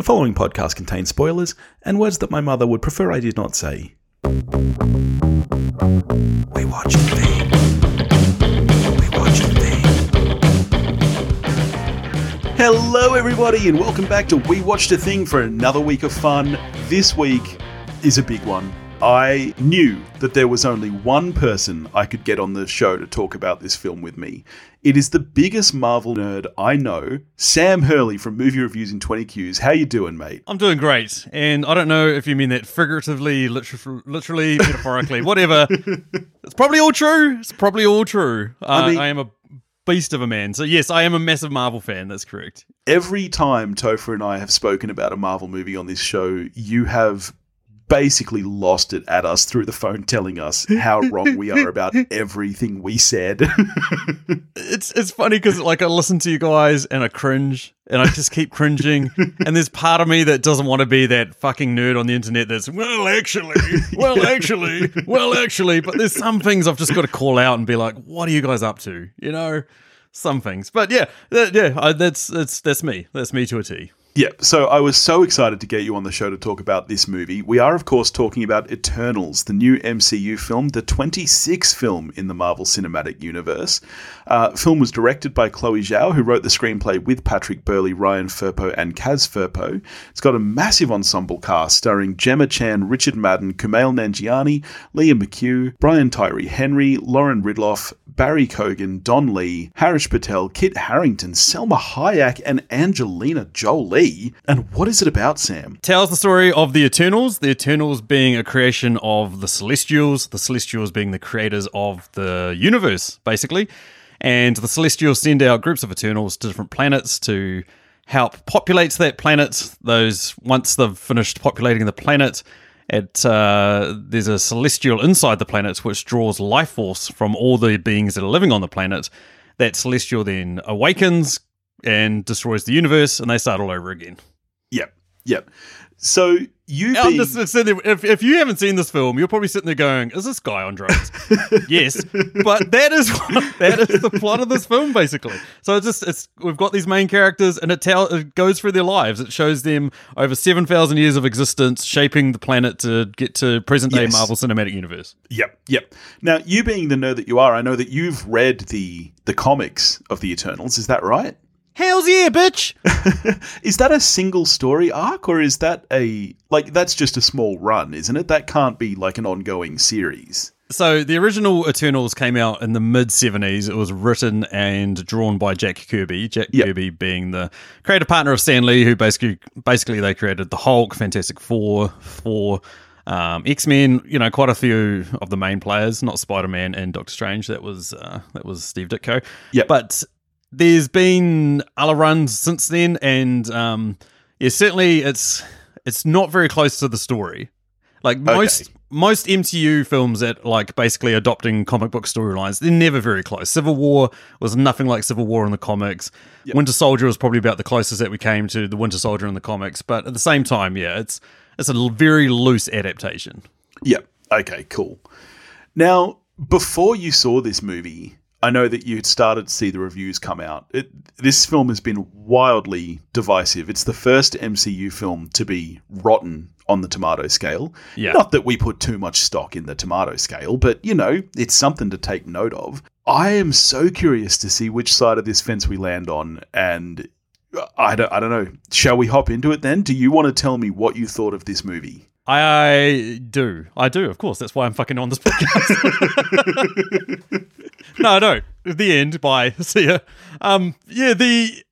The following podcast contains spoilers and words that my mother would prefer I did not say. We watch. We. Hello, everybody, and welcome back to We Watched a Thing for another week of fun. This week is a big one. I knew that there was only one person I could get on the show to talk about this film with me. It is the biggest Marvel nerd I know, Sam Hurley from Movie Reviews in 20 Qs. How you doing, mate? I'm doing great, and I don't know if you mean that figuratively, liter- literally, metaphorically, whatever. It's probably all true. It's probably all true. Uh, I, mean- I am a beast of a man. So yes, I am a massive Marvel fan. That's correct. Every time Topher and I have spoken about a Marvel movie on this show, you have basically lost it at us through the phone telling us how wrong we are about everything we said. It's it's funny because like I listen to you guys and I cringe and I just keep cringing. And there's part of me that doesn't want to be that fucking nerd on the internet that's well actually well actually well actually. But there's some things I've just got to call out and be like what are you guys up to? You know? Some things. But yeah that, yeah I, that's that's that's me. That's me to a T. Yeah, so I was so excited to get you on the show to talk about this movie. We are, of course, talking about Eternals, the new MCU film, the 26th film in the Marvel Cinematic Universe. Uh, film was directed by Chloe Zhao, who wrote the screenplay with Patrick Burleigh, Ryan Firpo, and Kaz Firpo. It's got a massive ensemble cast starring Gemma Chan, Richard Madden, Kumail Nanjiani, Lia McHugh, Brian Tyree Henry, Lauren Ridloff, Barry Keoghan, Don Lee, Harish Patel, Kit Harington, Salma Hayek, and Angelina Jolie. And what is it about, Sam? tells the story of the Eternals, the Eternals being a creation of the Celestials, the Celestials being the creators of the universe, basically. And the Celestials send out groups of Eternals to different planets to help populate that planet. Those once they've finished populating the planet, it uh, there's a celestial inside the planet which draws life force from all the beings that are living on the planet. That celestial then awakens and destroys the universe, and they start all over again. Yep, yep. So you being, just if, if you haven't seen this film, you're probably sitting there going, "Is this guy on drugs?" yes, but that is what, that is the plot of this film, basically. So it's just it's we've got these main characters, and it tell it goes through their lives. It shows them over seven thousand years of existence, shaping the planet to get to present day Yes. Marvel Cinematic Universe. Yep, yep. Now, you being the nerd that you are, I know that you've read the the comics of the Eternals. Is that right? Hell's yeah, bitch! Is that a single story arc, or is that a like that's just a small run, isn't it? That can't be like an ongoing series. So the original Eternals came out in the mid '70s. It was written and drawn by Jack Kirby. Jack Yep. Kirby being the creative partner of Stan Lee, who basically basically they created the Hulk, Fantastic Four, Four, um, X Men. You know, quite a few of the main players, not Spider Man and Doctor Strange. That was uh, that was Steve Ditko. Yeah, but there's been other runs since then, and um, yeah, certainly it's it's not very close to the story. Like most most MCU films that like basically adopting comic book storylines, they're never very close. Civil War was nothing like Civil War in the comics. Winter Soldier was probably about the closest that we came to the Winter Soldier in the comics, but at the same time, yeah, it's it's a very loose adaptation. Yep. Okay. Cool. Now, before you saw this movie, I know that you had started to see the reviews come out. It, this film has been wildly divisive. It's the first MCU film to be rotten on the tomato scale. Yeah. Not that we put too much stock in the tomato scale, but you know, it's something to take note of. I am so curious to see which side of this fence we land on and uh, I don't, I don't know. Shall we hop into it then? Do you want to tell me what you thought of this movie? I do. I do, of course. That's why I'm fucking on this podcast. no, no. The end. Bye. See ya. Um, yeah, the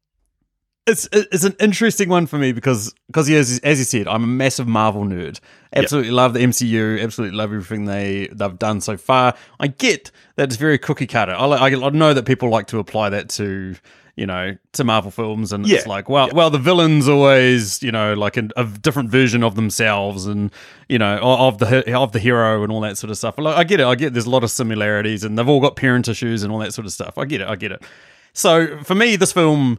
it's it's an interesting one for me because because yeah, as, as you said, I'm a massive Marvel nerd. Absolutely love the MCU. Absolutely love everything they they've done so far. I get that it's very cookie cutter. I, I I know that people like to apply that to you know to Marvel films, and Yeah. it's like well well the villains always you know like a, a different version of themselves, and you know of the of the hero and all that sort of stuff. Like, I get it. I get It. there's a lot of similarities, and they've all got parent issues and all that sort of stuff. I get it. I get it. So for me, this film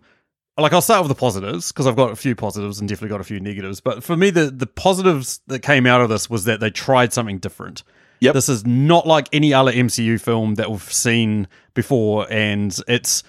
like I'll start with the positives because I've got a few positives and definitely got a few negatives. But for me, the the positives that came out of this was that they tried something different. Yep. This is not like any other MCU film that we've seen before, and it's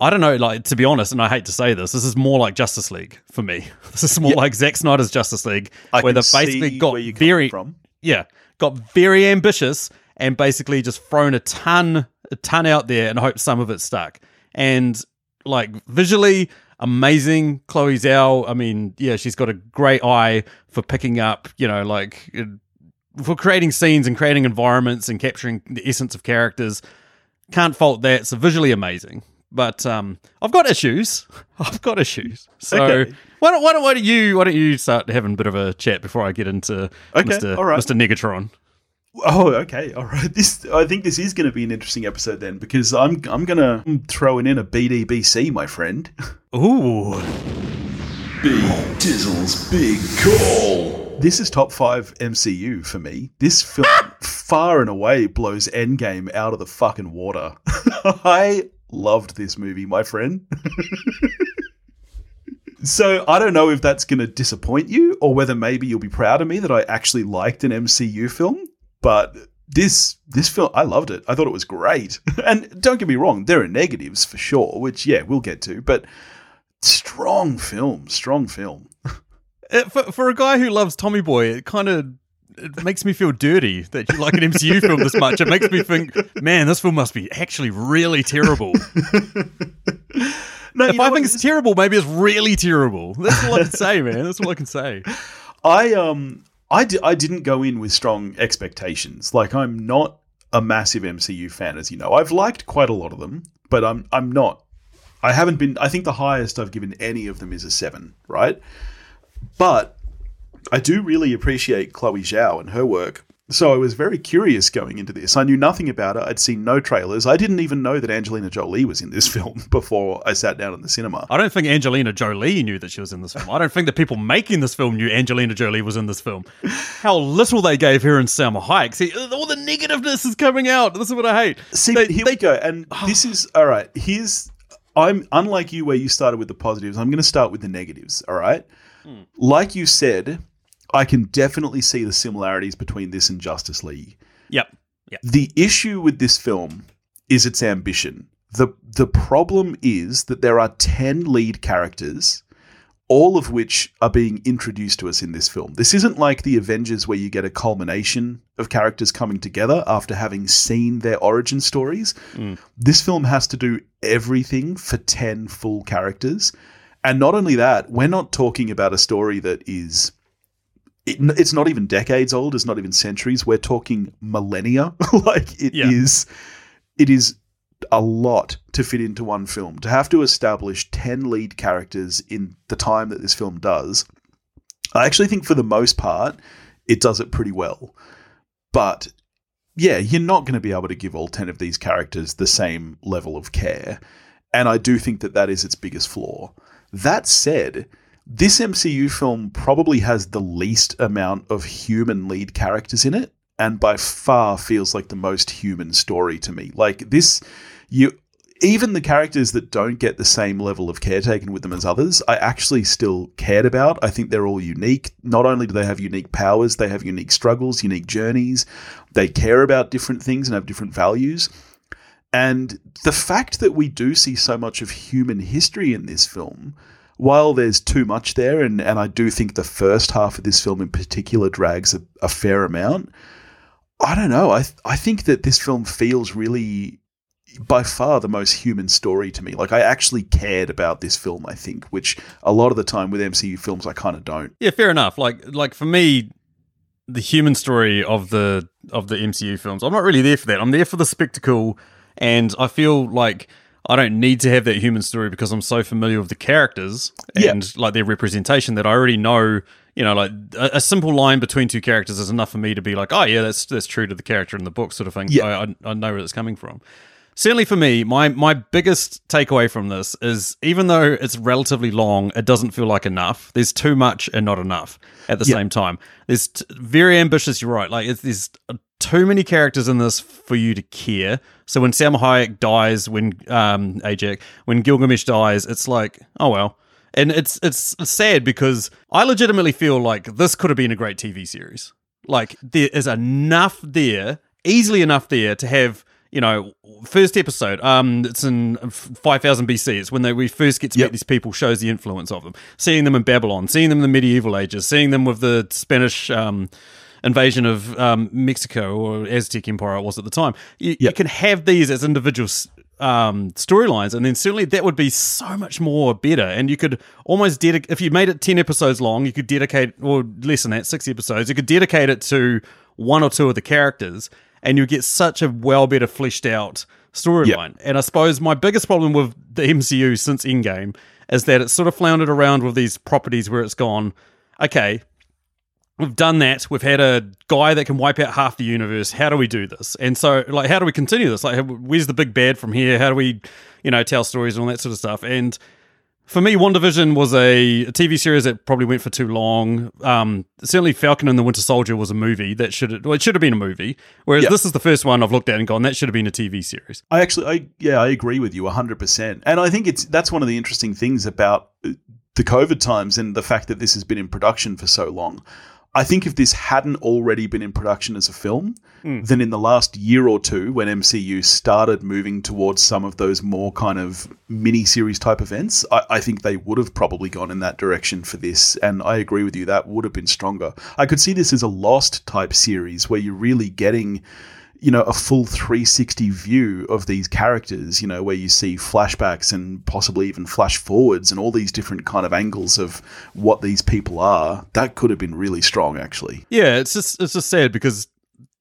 I don't know, like to be honest, and I hate to say this, this is more like Justice League for me. This is more like Zack Snyder's Justice League, I where they've basically got very from. yeah, got very ambitious and basically just thrown a ton a ton out there and hope some of it stuck. And like visually amazing, Chloe Zhao. I mean, yeah, she's got a great eye for picking up, you know, like for creating scenes and creating environments and capturing the essence of characters. Can't fault that. So visually amazing. But um, I've got issues. I've got issues. So Okay. why don't why don't why don't you why don't you start having a bit of a chat before I get into Okay, Mr. all right. Mr. Negatron? Oh, okay, all right. This I think this is going to be an interesting episode then because I'm I'm going to throw in a BDBC, my friend. Ooh. Big Dizzle's big call. This is top five MCU for me. This film far and away blows Endgame out of the fucking water. I loved this movie, my friend. so I don't know if that's going to disappoint you or whether maybe you'll be proud of me that I actually liked an MCU film. But this this film, I loved it. I thought it was great. And don't get me wrong, there are negatives for sure, which yeah, we'll get to. But strong film, strong film. Eh, for, for a guy who loves Tommy Boy, it kind of it makes me feel dirty that you like an MCU film this much. It makes me think, man, this film must be actually really terrible. No, if I what? think it's terrible, maybe it's really terrible. That's all I can say, man. That's all I can say. I um I di- I didn't go in with strong expectations. Like I'm not a massive MCU fan, as you know. I've liked quite a lot of them, but I'm I'm not. I haven't been. I think the highest I've given any of them is a seven, right? But I do really appreciate Chloe Zhao and her work. So I was very curious going into this. I knew nothing about it. I'd seen no trailers. I didn't even know that Angelina Jolie was in this film before I sat down in the cinema. I don't think Angelina Jolie knew that she was in this film. I don't think the people making this film knew Angelina Jolie was in this film. How little they gave her and Salma Hayek. See, all the negativeness is coming out. This is what I hate. See, They- here they- we go. And this is all right. Here's I'm unlike you where you started with the positives. I'm going to start with the negatives. All right. Hmm. Like you said, I can definitely see the similarities between this and Justice League. Yep. Yep. The issue with this film is its ambition. the The problem is that there are ten lead characters, all of which are being introduced to us in this film. This isn't like the Avengers where you get a culmination of characters coming together after having seen their origin stories. Mm. This film has to do everything for 10 full characters. And not only that, we're not talking about a story that is. It, it's not even decades old. It's not even centuries. We're talking millennia. like it is, Yeah. It is a lot to fit into one film. To have to establish 10 lead characters in the time that this film does, I actually think for the most part, it does it pretty well. But yeah, you're not going to be able to give all 10 of these characters the same level of care. And I do think that that is its biggest flaw. That said, this MCU film probably has the least amount of human lead characters in it, and by far feels like the most human story to me. Like this, you even the characters that don't get the same level of care taken with them as others, I actually still cared about. I think they're all unique. Not only do they have unique powers, they have unique struggles, unique journeys. They care about different things and have different values. And the fact that we do see so much of human history in this film, while there's too much there, and, and I do think the first half of this film in particular drags a, a fair amount, I don't know. I, th- I think that this film feels really, by far, the most human story to me. Like, I actually cared about this film, I think, which a lot of the time with MCU films, I kind of don't. Yeah, fair enough. Like like for me, the human story of the of the MCU films, I'm not really there for that. I'm there for the spectacle, and I feel like I don't need to have that human story because I'm so familiar with the characters Yeah. and like their representation that I already know. You know, like a, a simple line between two characters is enough for me to be like, oh yeah, that's that's true to the character in the book, sort of thing. Yeah. I, I, I know where it's coming from. Certainly for me, my my biggest takeaway from this is even though it's relatively long, it doesn't feel like enough. There's too much and not enough at the Yeah. same time. There's t- very ambitious. You're right. Like it's, there's too many characters in this for you to care. So when Salma Hayek dies, when um Ajak, when Gilgamesh dies, it's like oh well. And it's it's sad because I legitimately feel like this could have been a great TV series. Like there is enough there, easily enough there to have you know, first episode, um, it's in 5000 BC. It's when they, we first get to Yep. meet these people, shows the influence of them. Seeing them in Babylon, seeing them in the medieval ages, seeing them with the Spanish um, invasion of um, Mexico or Aztec Empire it was at the time. You, you can have these as individual um, storylines, and then certainly that would be so much more better. And you could almost dedicate, if you made it 10 episodes long, you could dedicate, or less than that, six episodes, you could dedicate it to one or two of the characters, and you get such a well better fleshed out storyline. And I suppose my biggest problem with the MCU since Endgame is that it's sort of floundered around with these properties where it's gone, okay, we've done that. We've had a guy that can wipe out half the universe. How do we do this? And so, like, how do we continue this? Like, where's the big bad from here? How do we, you know, tell stories and all that sort of stuff? And for me, WandaVision was a, a TV series that probably went for too long. Um, certainly, Falcon and the Winter Soldier was a movie that should have, well, it should have been a movie. Whereas Yeah. this is the first one I've looked at and gone, that should have been a TV series. I actually, I yeah, I agree with you hundred percent, and I think it's that's one of the interesting things about uh, the COVID times and the fact that this has been in production for so long. I think if this hadn't already been in production as a film, hmm. then in the last year or two, when MCU started moving towards some of those more kind of mini series type events, I, I think they would have probably gone in that direction for this. And I agree with you, that would have been stronger. I could see this as a Lost type series where you're really getting you know, a full 360 view of these characters, you know, where you see flashbacks and possibly even flash forwards and all these different kind of angles of what these people are. That could have been really strong, actually. Yeah, it's just it's just sad because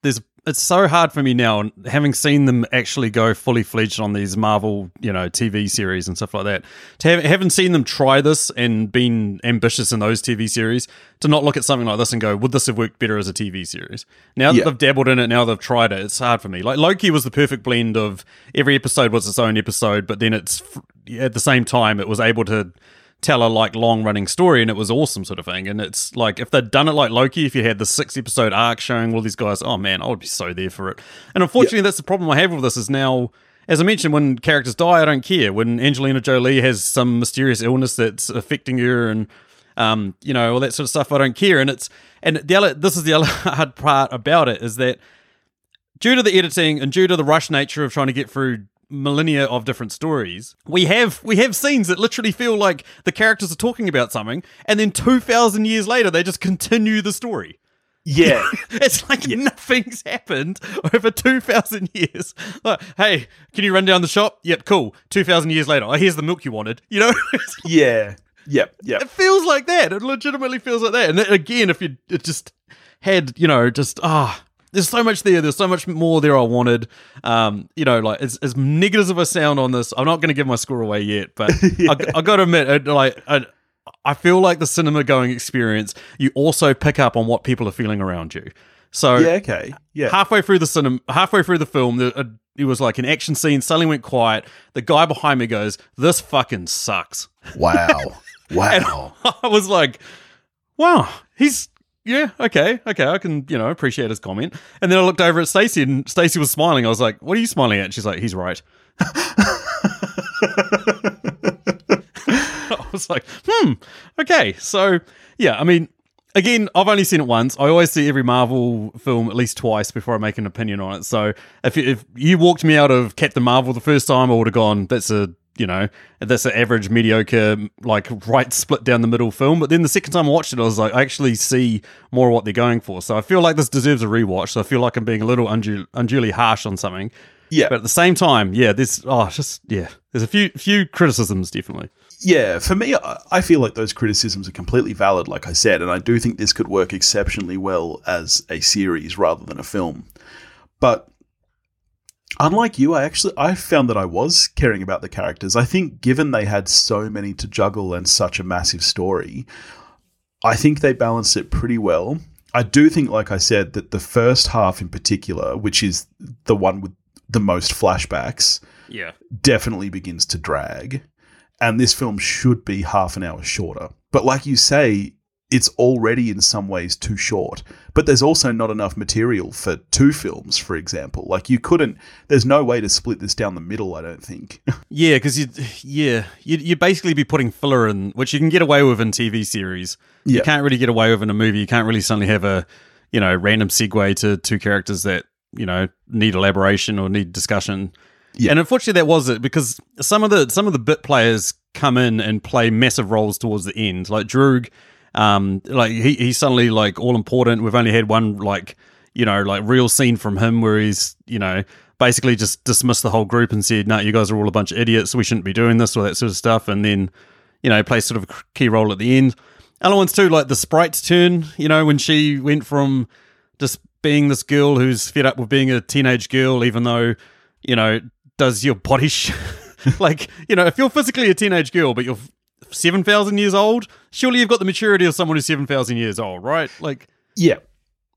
there's it's so hard for me now, having seen them actually go fully fledged on these Marvel, you know, TV series and stuff like that. To have, haven't seen them try this and been ambitious in those TV series, to not look at something like this and go, would this have worked better as a TV series? Now that Yeah. they've dabbled in it, now they've tried it, it's hard for me. Like Loki was the perfect blend of every episode was its own episode, but then it's at the same time it was able to tell a like long running story and it was awesome sort of thing. And it's like if they'd done it like loki if you had the six episode arc showing all these guys oh man i would be so there for it. And unfortunately that's the problem i have with this is now as i mentioned when characters die i don't care. When angelina jolie has some mysterious illness that's affecting her and um, you know all that sort of stuff i don't care. And it's and the other this is the other hard part about it is that due to the editing and due to the rush nature of trying to get through millennia of different stories we have we have scenes that literally feel like the characters are talking about something and then 2000 years later they just continue the story Yeah. it's like nothing's happened over 2000 years like, hey can you run down the shop yep cool 2000 years later oh here's the milk you wanted you know yeah. Yep. Yep. it feels like that. It legitimately feels like that. And again, if you it just had, you know, just ah, there's so much there. There's so much more there I wanted. Um, you know, like as, as negative as I sound on this, I'm not going to give my score away yet, but I, I got to admit, it, like. I, I feel like the cinema going experience, you also pick up on what people are feeling around you. So Yeah. Okay. Yeah. halfway through the cinema, halfway through the film, the, uh, it was like an action scene. Suddenly went quiet. The guy behind me goes, "This fucking sucks." Wow. Wow. I was like, wow, he's yeah, okay, okay, I can, you know, appreciate his comment. And then I looked over at Stacey and Stacey was smiling. I was like, what are you smiling at? She's like, he's right. I was like, hmm, okay. So, yeah, I mean, again, I've only seen it once. I always see every Marvel film at least twice before I make an opinion on it. So, if if you walked me out of Captain Marvel the first time, I would have gone, that's a you know, that's an average, mediocre, like right split down the middle film. But then the second time I watched it, I was like, I actually see more what they're going for. So I feel like this deserves a rewatch. So I feel like I'm being a little undu- unduly harsh on something. Yeah. But at the same time, yeah, there's oh, just yeah, there's a few few criticisms definitely. Yeah, for me, I feel like those criticisms are completely valid, like I said, and I do think this could work exceptionally well as a series rather than a film. But unlike you, I actually I found that I was caring about the characters. I think given they had so many to juggle and such a massive story, I think they balanced it pretty well. I do think, like I said, that the first half in particular, which is the one with the most flashbacks, Yeah. definitely begins to drag. And this film should be half an hour shorter. But like you say, it's already in some ways too short. But there's also not enough material for two films, for example. Like you couldn't, there's no way to split this down the middle, I don't think. Yeah, because you, yeah, you you basically be putting filler in, which you can get away with in TV series. You can't really get away with in a movie. You can't really suddenly have a, you know, random segue to two characters that you know need elaboration or need discussion. Yeah. And unfortunately, that was it because some of the some of the bit players come in and play massive roles towards the end, like Druig. Um, like he he's suddenly like all important. We've only had one like you know like real scene from him where he's you know basically just dismissed the whole group and said, "No, you guys are all a bunch of idiots. We shouldn't be doing this or that sort of stuff." And then you know plays sort of a key role at the end. Other ones too, like the sprite's turn. You know when she went from just being this girl who's fed up with being a teenage girl, even though you know does your body sh- like you know if you're physically a teenage girl but you're seven thousand years old, surely you've got the maturity of someone who's seven thousand years old, right? Like, Yeah.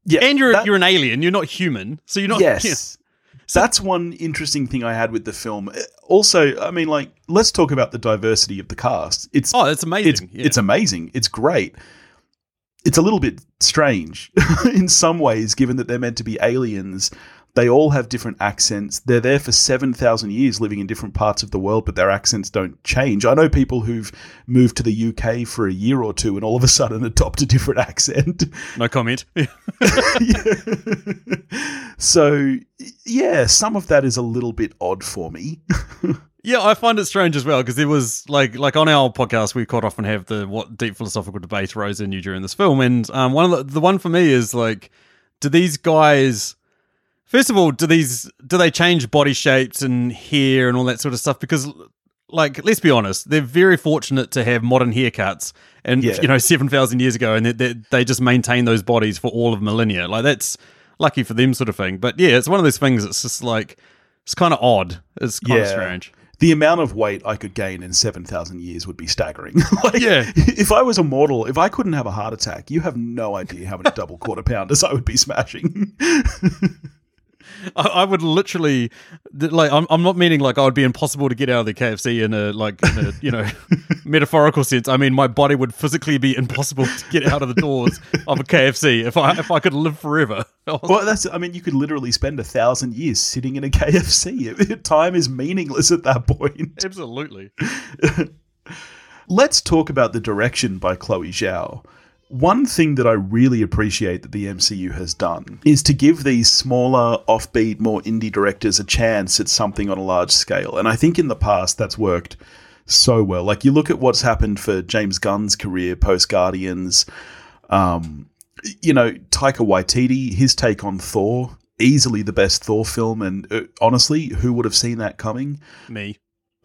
Yeah. and you're that- you're an alien, you're not human, so you're not. yes. That's one interesting thing I had with the film. Uh, Also, I mean, like, let's talk about the diversity of the cast. It's Oh, that's amazing. it's yeah. it's amazing. It's great. It's a little bit strange in some ways, given that they're meant to be aliens. They all have different accents. They're there for seven thousand years, living in different parts of the world, but their accents don't change. I know people who've moved to the UK for a year or two and all of a sudden adopt a different accent. no comment. so yeah, some of that is a little bit odd for me. Yeah, I find it strange as well because there was like like on our podcast we quite often have the what deep philosophical debate arose in you during this film, and um, one of the the one for me is like, do these guys? First of all, do these do they change body shapes and hair and all that sort of stuff? Because like, let's be honest, they're very fortunate to have modern haircuts, and Yeah. you know, seven thousand years ago, and they, they they just maintain those bodies for all of millennia. Like that's lucky for them, sort of thing. But yeah, it's one of those things. that's just like it's kind of odd. It's kind of Yeah. strange. the amount of weight I could gain in 7,000 years would be staggering. like, Yeah. If I was a mortal, if I couldn't have a heart attack, you have no idea how many double quarter pounders I would be smashing. I, I would literally like. I'm, I'm not meaning like I would be impossible to get out of the KFC in a like in a, you know metaphorical sense. I mean my body would physically be impossible to get out of the doors of a KFC if I if I could live forever. well, that's, I mean, you could literally spend a thousand years sitting in a KFC. Time is meaningless at that point. Absolutely. Let's talk about the direction by Chloe Zhao. One thing that I really appreciate that the MCU has done is to give these smaller, offbeat, more indie directors a chance at something on a large scale. And I think in the past that's worked so well. Like you look at what's happened for James Gunn's career post Guardians, um, you know, Taika Waititi, his take on Thor, easily the best Thor film. And uh, honestly, who would have seen that coming? Me.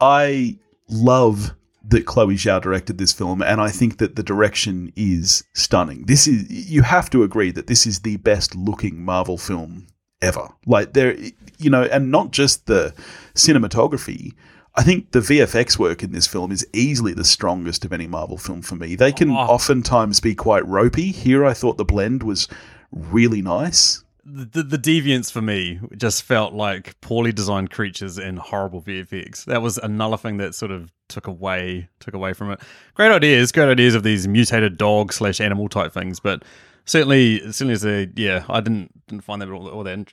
I love that Chloe Zhao directed this film, and I think that the direction is stunning. This is you have to agree that this is the best looking Marvel film ever. Like there, you know, and not just the cinematography. I think the VFX work in this film is easily the strongest of any Marvel film for me. They can Oh. oftentimes be quite ropey. Here, I thought the blend was really nice. The, the deviants for me just felt like poorly designed creatures and horrible VFX. That was another thing that sort of took away took away from it. Great ideas, great ideas of these mutated dog slash animal type things, but certainly certainly as a yeah, I didn't didn't find that all, all that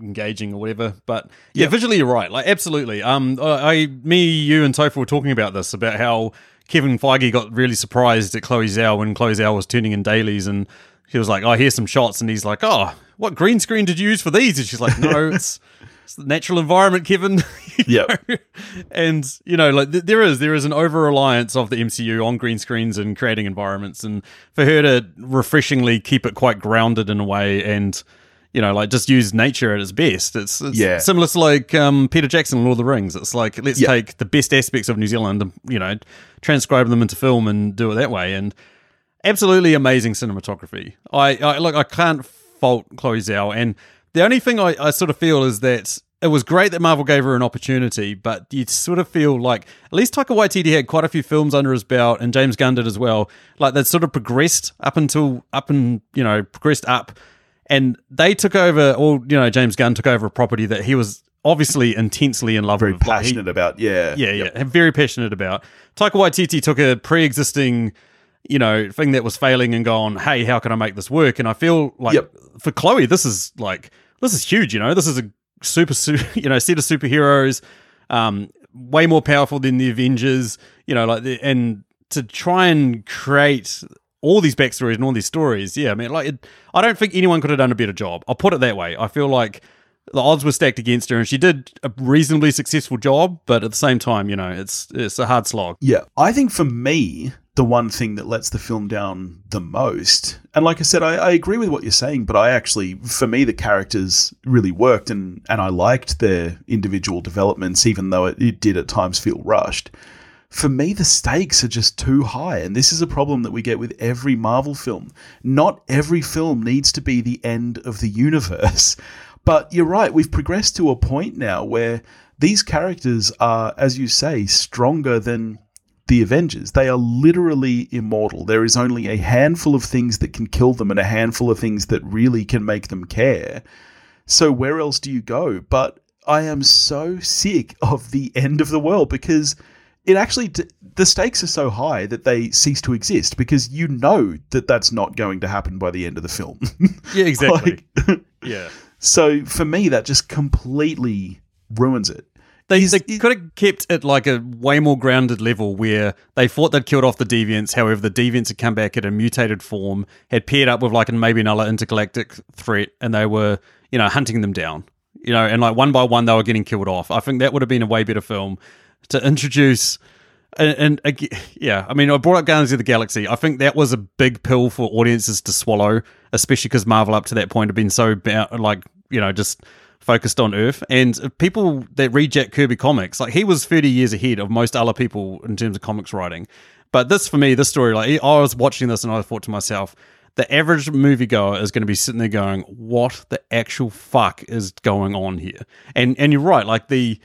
engaging or whatever. But yeah, Yep. visually you're right. Like absolutely. Um, I, I me, you, and Topher were talking about this about how Kevin Feige got really surprised at Chloe Zhao when Chloe Zhao was turning in dailies and. He was like, "Oh, here's some shots," and he's like, "Oh, what green screen did you use for these?" And she's like, "No, it's, it's the natural environment, Kevin." Know? and you know, like th- there is there is an over reliance of the MCU on green screens and creating environments, and for her to refreshingly keep it quite grounded in a way, and you know, like just use nature at its best. It's, it's Yeah. similar to like um, Peter Jackson, Lord of the Rings. It's like let's Yeah. take the best aspects of New Zealand, and you know, transcribe them into film and do it that way, and absolutely amazing cinematography. I, I look, I can't fault Chloe Zhao, and the only thing I, I sort of feel is that it was great that Marvel gave her an opportunity, but you sort of feel like at least Taika Waititi had quite a few films under his belt, and James Gunn did as well. Like that sort of progressed up until up and you know progressed up, and they took over. Or you know, James Gunn took over a property that he was obviously intensely in love Very with. Like, he- passionate about. Yeah. yeah, yeah, very passionate about. Taika Waititi took a pre-existing, you know, thing that was failing and gone, hey, how can I make this work? And I feel like Yep. for Chloe, this is like this is huge. You know, this is a super, su- you know, set of superheroes, um, way more powerful than the Avengers. You know, like the, and to try and create all these backstories and all these stories. Yeah, I mean, like, it, I don't think anyone could have done a better job. I'll put it that way. I feel like the odds were stacked against her, and she did a reasonably successful job. But at the same time, you know, it's it's a hard slog. Yeah, I think for me, the one thing that lets the film down the most, and like I said, I, I agree with what you're saying, but I actually, for me, the characters really worked, and and I liked their individual developments, even though it, it did at times feel rushed. For me, the stakes are just too high, and this is a problem that we get with every Marvel film. Not every film needs to be the end of the universe. But you're right, we've progressed to a point now where these characters are, as you say, stronger than the Avengers. They are literally immortal. There is only a handful of things that can kill them and a handful of things that really can make them care. So where else do you go? But I am so sick of the end of the world because it actually the stakes are so high that they cease to exist because you know that that's not going to happen by the end of the film. Yeah, exactly. Like- yeah. so for me, that just completely ruins it. They, they could have kept it like a way more grounded level where they thought they'd killed off the deviants. However, the deviants had come back in a mutated form, had paired up with like maybe another intergalactic threat, and they were, you know, hunting them down. You know, and like one by one, they were getting killed off. I think that would have been a way better film to introduce. And, and yeah, I mean, I brought up Guardians of the Galaxy. I think that was a big pill for audiences to swallow, especially because Marvel up to that point had been so like you know just focused on Earth. And people that read Jack Kirby comics, like he was 30 years ahead of most other people in terms of comics writing. But this, for me, this story, like I was watching this and I thought to myself, the average moviegoer is going to be sitting there going, "What the actual fuck is going on here?" And and you're right, like the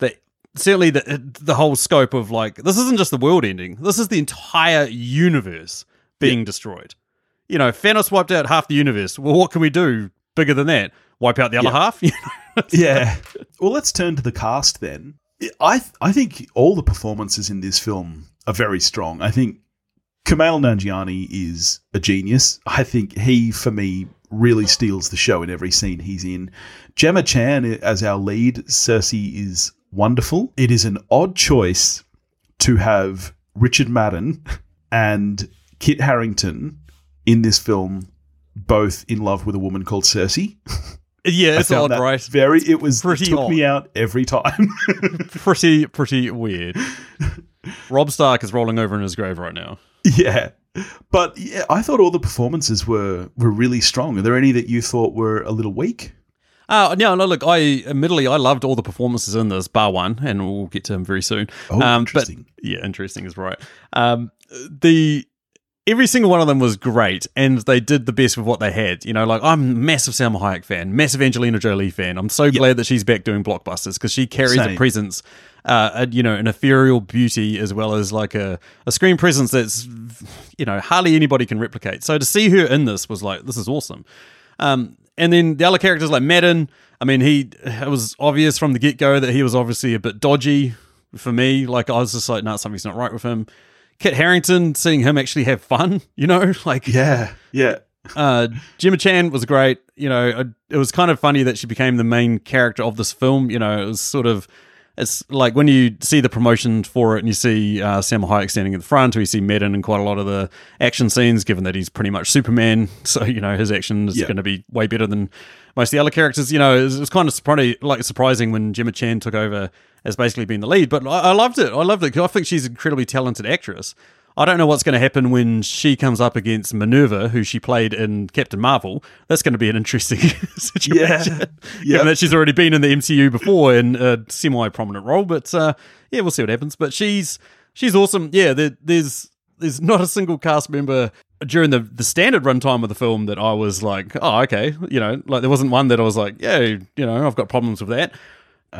the certainly the the whole scope of like this isn't just the world ending. This is the entire universe being destroyed. You know, Thanos wiped out half the universe. Well, what can we do bigger than that? Wipe out the other Yeah. half? You know? yeah. Well, let's turn to the cast then. I I think all the performances in this film are very strong. I think Kumail Nanjiani is a genius. I think he, for me, really steals the show in every scene he's in. Gemma Chan as our lead, Cersei, is wonderful. It is an odd choice to have Richard Madden and Kit Harington in this film, both in love with a woman called Cersei. Yeah, it's odd, right? Very. It was Pretty took odd. me out every time. Pretty, pretty weird. Rob Stark is rolling over in his grave right now. yeah, but yeah, I thought all the performances were were really strong. Are there any that you thought were a little weak? Uh, no, no, look, I admittedly I loved all the performances in this, bar one, and we'll get to him very soon. Oh, um, interesting. But, yeah, interesting is right. Um, the every single one of them was great, and they did the best with what they had. You know, like I'm a massive Salma Hayek fan, massive Angelina Jolie fan. I'm so glad that she's back doing blockbusters because she carries a presence, uh, a, you know, an ethereal beauty as well as like a, a screen presence that's, you know, hardly anybody can replicate. So to see her in this was like, this is awesome. Um, and then the other characters like Madden, I mean, he it was obvious from the get go that he was obviously a bit dodgy for me. Like I was just like, no, something's not right with him. Kit Harington, seeing him actually have fun, you know, like Yeah, yeah, uh, Gemma Chan was great. You know, uh, it was kind of funny that she became the main character of this film. You know, it was sort of, it's like when you see the promotion for it and you see uh, Salma Hayek standing in the front, or you see Madden in quite a lot of the action scenes, given that he's pretty much Superman. So, you know, his action is Yeah. going to be way better than most of the other characters. You know, it was, it was kind of surprising, like surprising when Gemma Chan took over as basically being the lead. But I, I loved it. I loved it because I think she's an incredibly talented actress. I don't know what's going to happen when she comes up against Minerva, who she played in Captain Marvel. That's going to be an interesting situation. yeah, Given that she's already been in the MCU before in a semi-prominent role, but uh, yeah, we'll see what happens. But she's she's awesome. Yeah, there, there's there's not a single cast member during the the standard runtime of the film that I was like, oh, okay, you know, like there wasn't one that I was like, yeah, you know, I've got problems with that.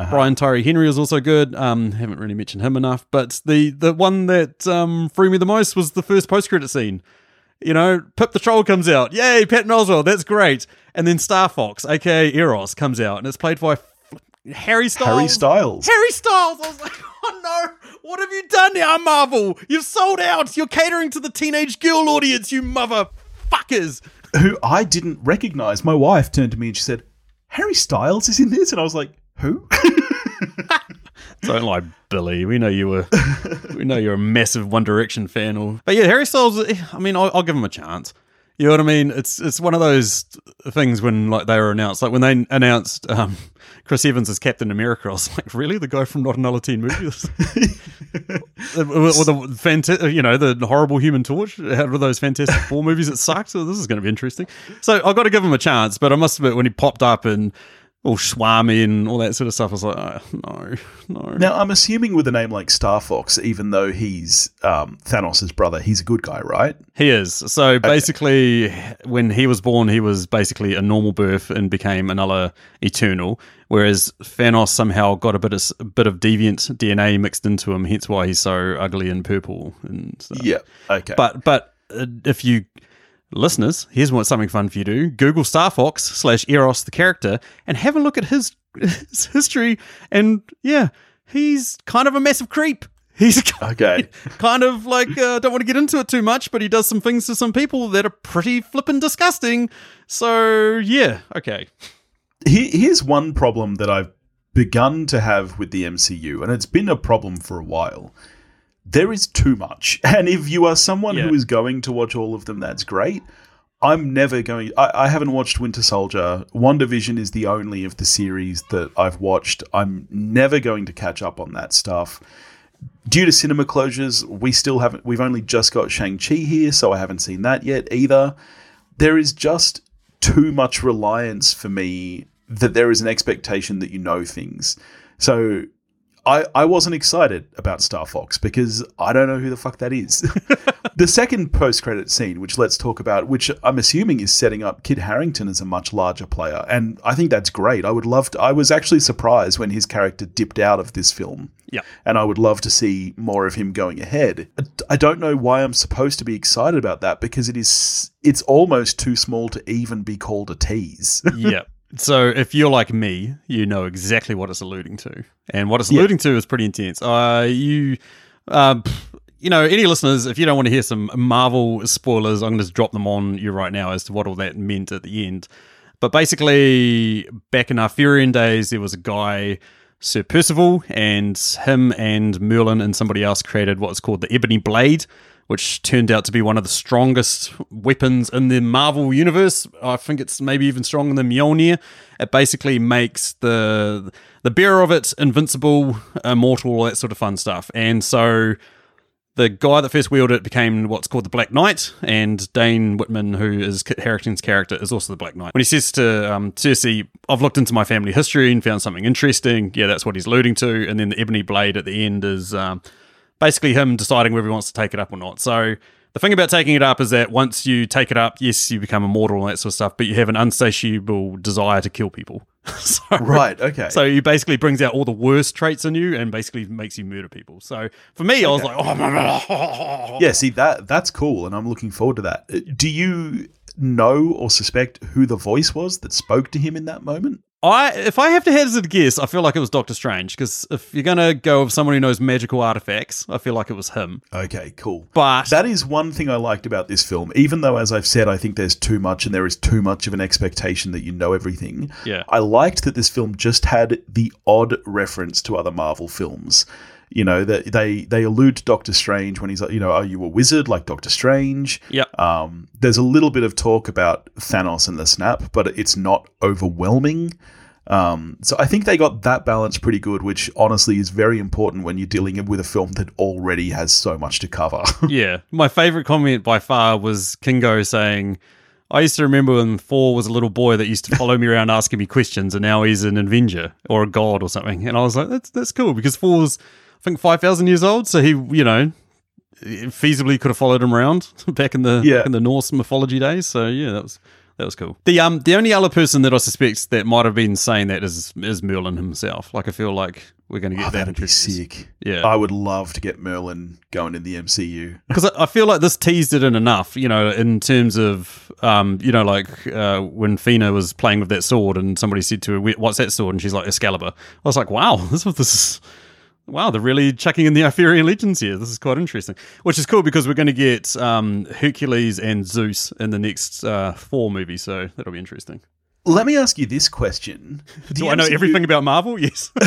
Brian Tyree Henry was also good. Um, haven't really mentioned him enough, but the the one that um threw me the most was the first post credit scene. You know, Pip the Troll comes out. Yay, Patton Oswalt, that's great. And then Star Fox, aka Eros, comes out, and it's played by Harry Styles. Harry Styles. Harry Styles. I was like, oh no, what have you done now, Marvel? You've sold out. You're catering to the teenage girl audience, you motherfuckers. who I didn't recognize. My wife turned to me and she said, "Harry Styles is in this," and I was like, "Who?" Don't lie, Billy. We know you were. we know you're a massive One Direction fan. Or, but yeah, Harry Styles. I mean, I'll, I'll give him a chance. You know what I mean? It's it's one of those things when like they were announced, like when they announced um, Chris Evans as Captain America. I was like, really, the guy from Not Another Teen Movie? or the fanta- you know, the horrible Human Torch out of those Fantastic Four movies that sucked. So this is going to be interesting. So I've got to give him a chance. But I must admit, when he popped up and all swami and all that sort of stuff, I was like, oh, no, no. Now, I'm assuming with a name like Star Fox, even though he's um, Thanos' brother, he's a good guy, right? He is. So basically, when he was born, he was basically a normal birth and became another Eternal. Whereas Thanos somehow got a bit of a bit of deviant DNA mixed into him, hence why he's so ugly and purple and stuff. Yeah. Okay. But but uh, if you listeners, here's what something fun for you to do: Google Star Fox slash Eros the character and have a look at his, his history. And yeah, he's kind of a massive creep. He's Okay. kind of like uh, don't want to get into it too much, but he does some things to some people that are pretty flippin' disgusting. So yeah, okay. Here- here's one problem that I've begun to have with the MCU, and it's been a problem for a while. There is too much. And if you are someone Yeah. who is going to watch all of them, that's great. I'm never going. I, I haven't watched Winter Soldier. WandaVision is the only of the series that I've watched. I'm never going to catch up on that stuff. Due to cinema closures, we still haven't. We've only just got Shang Chi here, so I haven't seen that yet either. There is just too much reliance for me that there is an expectation that you know things. So I, I wasn't excited about Star Fox because I don't know who the fuck that is. the second post credit scene, which let's talk about, which I'm assuming is setting up Kit Harington as a much larger player. And I think that's great. I would love to. I was actually surprised when his character dipped out of this film. Yeah. And I would love to see more of him going ahead. I don't know why I'm supposed to be excited about that because it is it's almost too small to even be called a tease. yeah. So if you're like me, you know exactly what it's alluding to, and what it's alluding to is pretty intense. Uh, you, um, you know, any listeners, if you don't want to hear some Marvel spoilers, I'm going to just drop them on you right now as to what all that meant at the end. But basically, back in Arthurian days, there was a guy, Sir Percival, and him and Merlin and somebody else created what's called the Ebony Blade, which turned out to be one of the strongest weapons in the Marvel universe. I think it's maybe even stronger than Mjolnir. It basically makes the the bearer of it invincible, immortal, all that sort of fun stuff. And so the guy that first wielded it became what's called the Black Knight, and Dane Whitman, who is Kit Harington's character, is also the Black Knight. When he says to um, Cersei, I've looked into my family history and found something interesting, yeah, that's what he's alluding to. And then the Ebony Blade at the end is um, basically him deciding whether he wants to take it up or not. So the thing about taking it up is that once you take it up, yes, you become immortal and that sort of stuff, but you have an unsatiable desire to kill people. so, right. Okay. so he basically brings out all the worst traits in you and basically makes you murder people. So for me, I was like, oh, yeah. See that that's cool, and I'm looking forward to that. Do you know or suspect who the voice was that spoke to him in that moment? I if I have to hazard a guess, I feel like it was Doctor Strange because if you're gonna go with someone who knows magical artifacts, I feel like it was him. Okay. Cool. But That is one thing I liked about this film. Even though, as I've said, I think there's too much and there is too much of an expectation that you know everything. Yeah. I liked that this film just had the odd reference to other Marvel films. You know, that they they allude to Doctor Strange when he's like, you know, are you a wizard like Doctor Strange? Yep. Um, there's a little bit of talk about Thanos and the snap, but it's not overwhelming. Um, so I think they got that balance pretty good, which honestly is very important when you're dealing with a film that already has so much to cover. yeah, my favorite comment by far was Kingo saying. I used to remember when Thor was a little boy that used to follow me around asking me questions, and now he's an Avenger or a god or something. And I was like, that's that's cool because Thor's, I think, five thousand years old, so he, you know, feasibly could have followed him around back in the Yeah. in the Norse mythology days. So yeah, that was that was cool. The um the only other person that I suspect that might have been saying that is is Merlin himself. Like I feel like we're going to get Oh, that introduced. sick. Yeah. I would love to get Merlin going in the MCU. because I I feel like this teased it in enough, you know, in terms of, um, you know, like uh, when Thena was playing with that sword and somebody said to her, "What's that sword?" and she's like, "Excalibur." I was like, "Wow, this is this is." Wow, they're really chucking in the Arthurian legends here. This is quite interesting. Which is cool because we're going to get um, Hercules and Zeus in the next uh, Thor movie, so that'll be interesting. let me ask you this question: Do The I know everything about Marvel? Yes.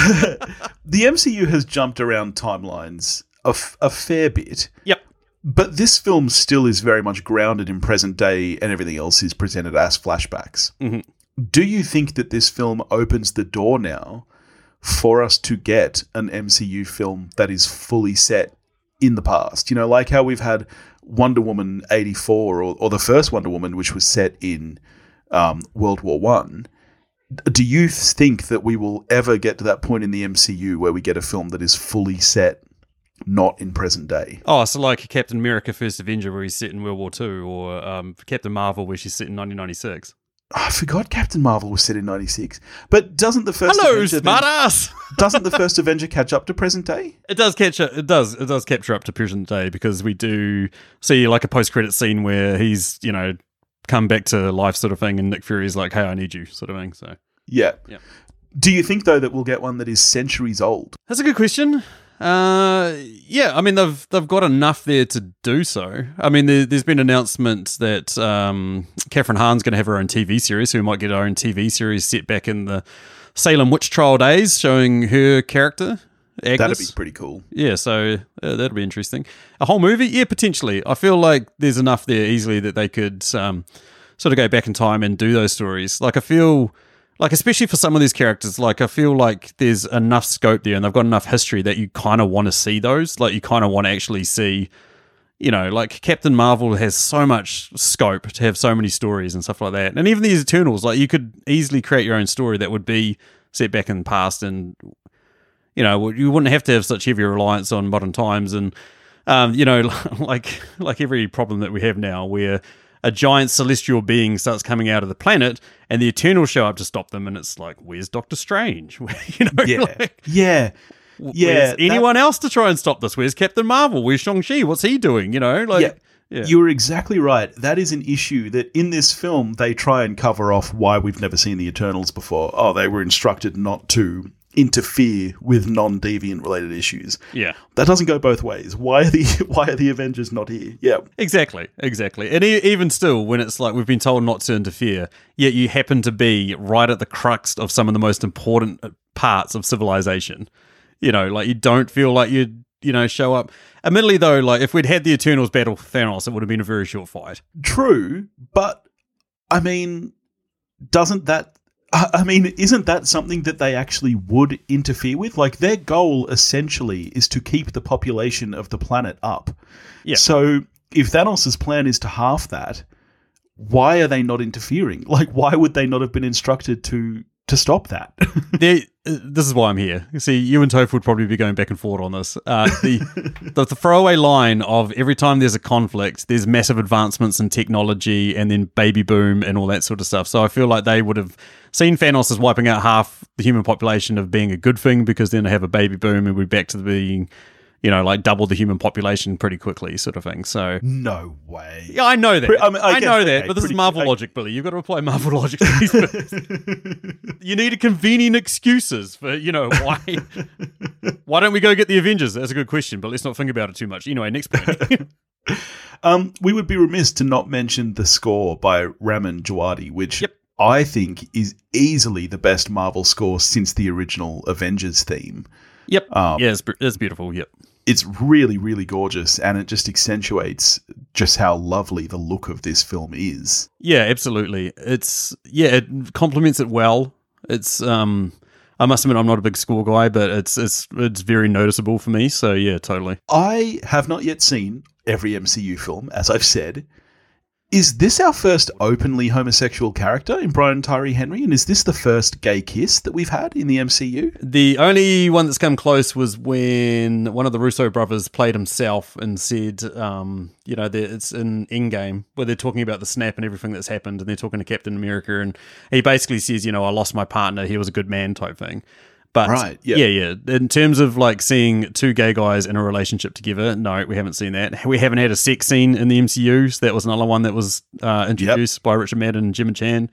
The MCU has jumped around timelines a, f- a fair bit, yep. but this film still is very much grounded in present day, and everything else is presented as flashbacks. Mhm. Do you think that this film opens the door now for us to get an MCU film that is fully set in the past? You know, like how we've had Wonder Woman eighty four, or, or the first Wonder Woman, which was set in um, World War One. Do you think that we will ever get to that point in the MCU where we get a film that is fully set, not in present day? Oh, so like Captain America: First Avenger, where he's set in World War Two, or um, Captain Marvel, where she's set in 1996. I forgot Captain Marvel was set in '96, but doesn't the first Hello, Avenger then- smartass. doesn't the first Avenger catch up to present day? It does catch up. It does. It does capture up to present day because we do see like a post credit scene where he's you know come back to life sort of thing, and Nick Fury's like, "Hey, I need you," sort of thing. So Yeah. Yeah. Do you think though that we'll get one that is centuries old? that's a good question. Uh, yeah, I mean they've they've got enough there to do so. I mean, there, there's been announcements that um, Kathryn Hahn's going to have her own TV series, so we might get our own TV series set back in the Salem witch trial days, showing her character. Agnes. That'd be pretty cool. Yeah, so uh, that'd be interesting. A whole movie? Yeah, potentially. I feel like there's enough there easily that they could um, sort of go back in time and do those stories. Like, I feel like, especially for some of these characters, like, I feel like there's enough scope there and they've got enough history that you kind of want to see those. Like, you kind of want to actually see, you know, like Captain Marvel has so much scope to have so many stories and stuff like that. And even these Eternals, like, you could easily create your own story that would be set back in the past and you know, you wouldn't have to have such heavy reliance on modern times and, um, you know, like like every problem that we have now, where a giant celestial being starts coming out of the planet and the Eternals show up to stop them, and it's like, where's Doctor Strange? you know, Yeah. like, yeah. Yeah. where's that- anyone else to try and stop this? Where's Captain Marvel? Where's Shang Chi? What's he doing? You know, like, Yeah. yeah. You're exactly right. That is an issue that in this film they try and cover off why we've never seen the Eternals before. Oh, they were instructed not to interfere with non-deviant related issues. yeah. That doesn't go both ways. Why are the why are the Avengers not here? Yeah. Exactly, exactly. And e- even still, when it's like we've been told not to interfere, yet you happen to be right at the crux of some of the most important uh, parts of civilization. You know, like you don't feel like you'd, you know, show up. Admittedly, though, like if we'd had the Eternals battle Thanos, it would have been a very short fight. True, but I mean, doesn't that? I I mean, isn't that something that they actually would interfere with? Like their goal essentially is to keep the population of the planet up. Yeah. So if Thanos' plan is to halve that, why are they not interfering? Like, why would they not have been instructed to to stop that? This is why I'm here. See, you and Toph would probably be going back and forth on this. Uh, the, the the throwaway line of every time there's a conflict, there's massive advancements in technology, and then baby boom and all that sort of stuff. So I feel like they would have seen Thanos as wiping out half the human population of being a good thing because then they have a baby boom and we're back to being, you know, like double the human population pretty quickly, sort of thing. So no way. yeah, I know that. Pre- I mean, I I, guess- know that, okay, but this is Marvel I- logic, Billy. You've got to apply Marvel logic to these things. you need convenient excuses for, you know, why why don't we go get the Avengers? That's a good question, but let's not think about it too much. Anyway, next point. Um, we would be remiss to not mention the score by Ramin Djawadi, which Yep. I think is easily the best Marvel score since the original Avengers theme. yep. Um, yeah, it's, it's beautiful. Yep. It's really, really gorgeous, and it just accentuates just how lovely the look of this film is. Yeah, absolutely. It's yeah, it complements it well. It's um I must admit I'm not a big score guy, but it's it's it's very noticeable for me. So yeah, totally. I have not yet seen every MCU film, as I've said. Is this our first openly homosexual character in Brian Tyree Henry? And is this the first gay kiss that we've had in the MCU? The only one that's come close was when one of the Russo brothers played himself and said, um, you know, it's in Endgame where they're talking about the snap and everything that's happened, and they're talking to Captain America, and he basically says, you know, I lost my partner, he was a good man type thing. But Right, yeah. yeah, yeah. In terms of like seeing two gay guys in a relationship together, no, we haven't seen that. We haven't had a sex scene in the MCU. So that was another one that was uh, introduced by Richard Madden and Gemma Chan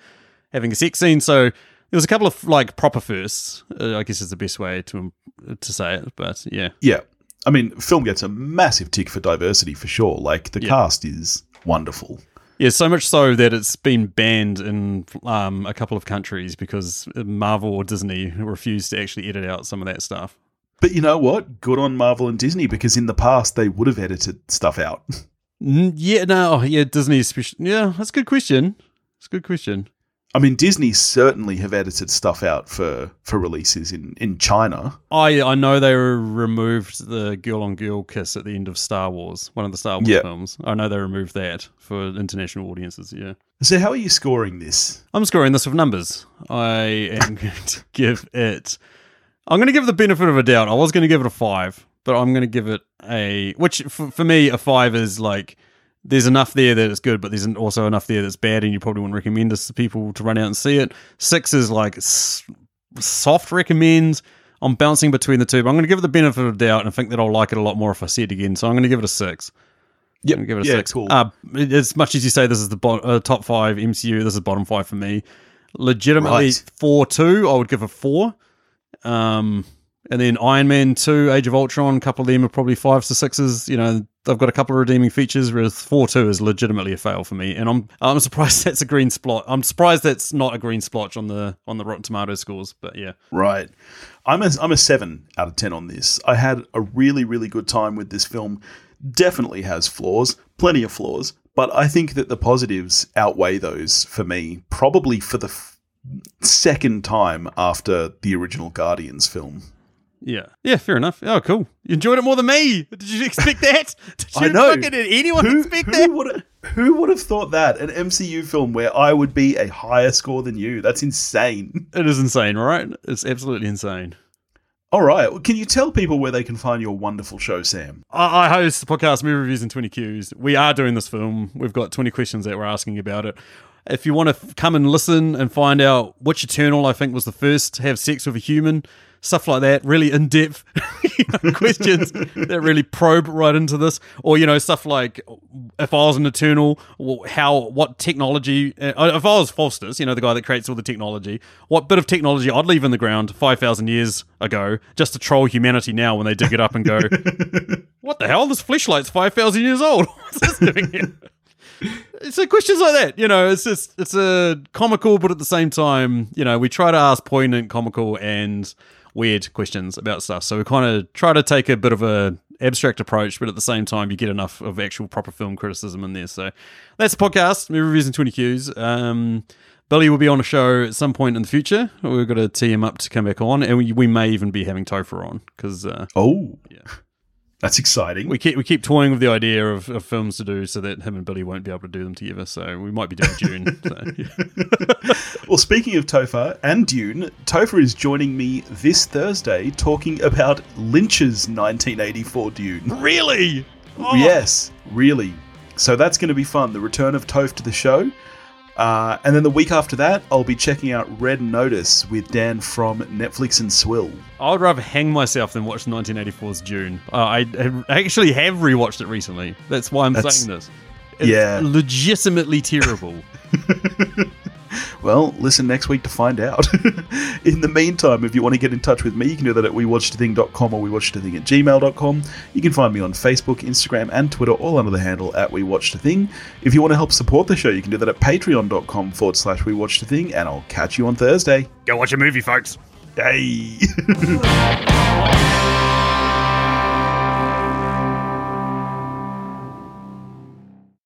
having a sex scene. So there was a couple of like proper firsts. Uh, I guess is the best way to to say it. But yeah, Yeah. I mean, film gets a massive tick for diversity for sure. Like, the Yeah. cast is wonderful. Yeah, so much so that it's been banned in um, a couple of countries because Marvel or Disney refused to actually edit out some of that stuff. But you know what? Good on Marvel and Disney because in the past they would have edited stuff out. Yeah, no, yeah, Disney especially. Yeah, that's a good question. It's a good question. I mean, Disney certainly have edited stuff out for, for releases in, in China. I I know they removed the girl on girl kiss at the end of Star Wars, one of the Star Wars Yeah. films. I know they removed that for international audiences. Yeah, So, how are you scoring this? I'm scoring this with numbers. I am going to give it. I'm going to give it the benefit of a doubt. I was going to give it a five, but I'm going to give it a. Which for, for me, a five is like there's enough there that it's good, but there's also enough there that's bad, and you probably wouldn't recommend this to people to run out and see it. Six is like s- soft recommends. I'm bouncing between the two, but I'm going to give it the benefit of the doubt, and I think that I'll like it a lot more if I see it again. So I'm going to give it a six. Yep. I'm give it a yeah, six. cool. Uh, as much as you say this is the bo- uh, top five MCU, this is bottom five for me. Legitimately Right. Thor two, I would give a four. Um, and then Iron Man two, Age of Ultron, a couple of them are probably fives to sixes. You know, they've got a couple of redeeming features. Whereas Thor two is legitimately a fail for me, and I'm I'm surprised that's a green splot. I'm surprised that's not a green splotch on the on the Rotten Tomatoes scores. But yeah, Right. I'm a, I'm a 7 out of 10 on this. I had a really, really good time with this film. Definitely has flaws, plenty of flaws, but I think that the positives outweigh those for me, probably for the f- second time after the original Guardians film. Yeah, yeah. Fair enough. Oh, cool. You enjoyed it more than me. Did you expect that? Did you I know. Fucking, did anyone Who, expect who that? would who would have thought that an MCU film where I would be a higher score than you? That's insane. It is insane, right? It's absolutely insane. All right, well, can you tell people where they can find your wonderful show, Sam? I, host the podcast Movie Reviews in 20 Qs. We are doing this film. We've got 20 questions that we're asking about it. If you want to f- come and listen and find out which Eternal I think was the first to have sex with a human, stuff like that, really in depth you know, questions that really probe right into this, or you know stuff like if I was an Eternal, how what technology? Uh, if I was Phastos, you know the guy that creates all the technology, what bit of technology I'd leave in the ground five thousand years ago just to troll humanity now when they dig it up and go, what the hell? This fleshlight's five thousand years old. What's this doing here? So questions like that, you know, it's just it's a comical, but at the same time, you know, we try to ask poignant, comical, and weird questions about stuff. So we kind of try to take a bit of a abstract approach, but at the same time, you get enough of actual proper film criticism in there. So that's the podcast, movie reviews in twenty Qs. Um, Billy will be on a show at some point in the future. We've got to tee him up to come back on, and we, we may even be having Topher on because uh, Oh, Yeah. That's exciting. we keep we keep toying with the idea of, of films to do so that him and Billy won't be able to do them together. So we might be doing Dune. so, yeah. Well, speaking of Topher and Dune, Topher is joining me this Thursday talking about Lynch's 1984 Dune. Really? Oh. Yes, really. So that's going to be fun. The return of Toph to the show. Uh, and then the week after that, I'll be checking out Red Notice with Dan from Netflix and Swill. I would rather hang myself than watch 1984's Dune. Uh, I, I actually have rewatched it recently. That's why I'm That's- saying this. It's yeah. legitimately terrible. Well, listen next week to find out. in the meantime, if you want to get in touch with me, you can do that at wewatchedathing.com or wewatchedathing at gmail.com. You can find me on Facebook, Instagram, and Twitter, all under the handle at wewatchedathing. If you want to help support the show, you can do that at patreon.com forward slash wewatchedathing, and I'll catch you on Thursday. Go watch a movie, folks. Hey!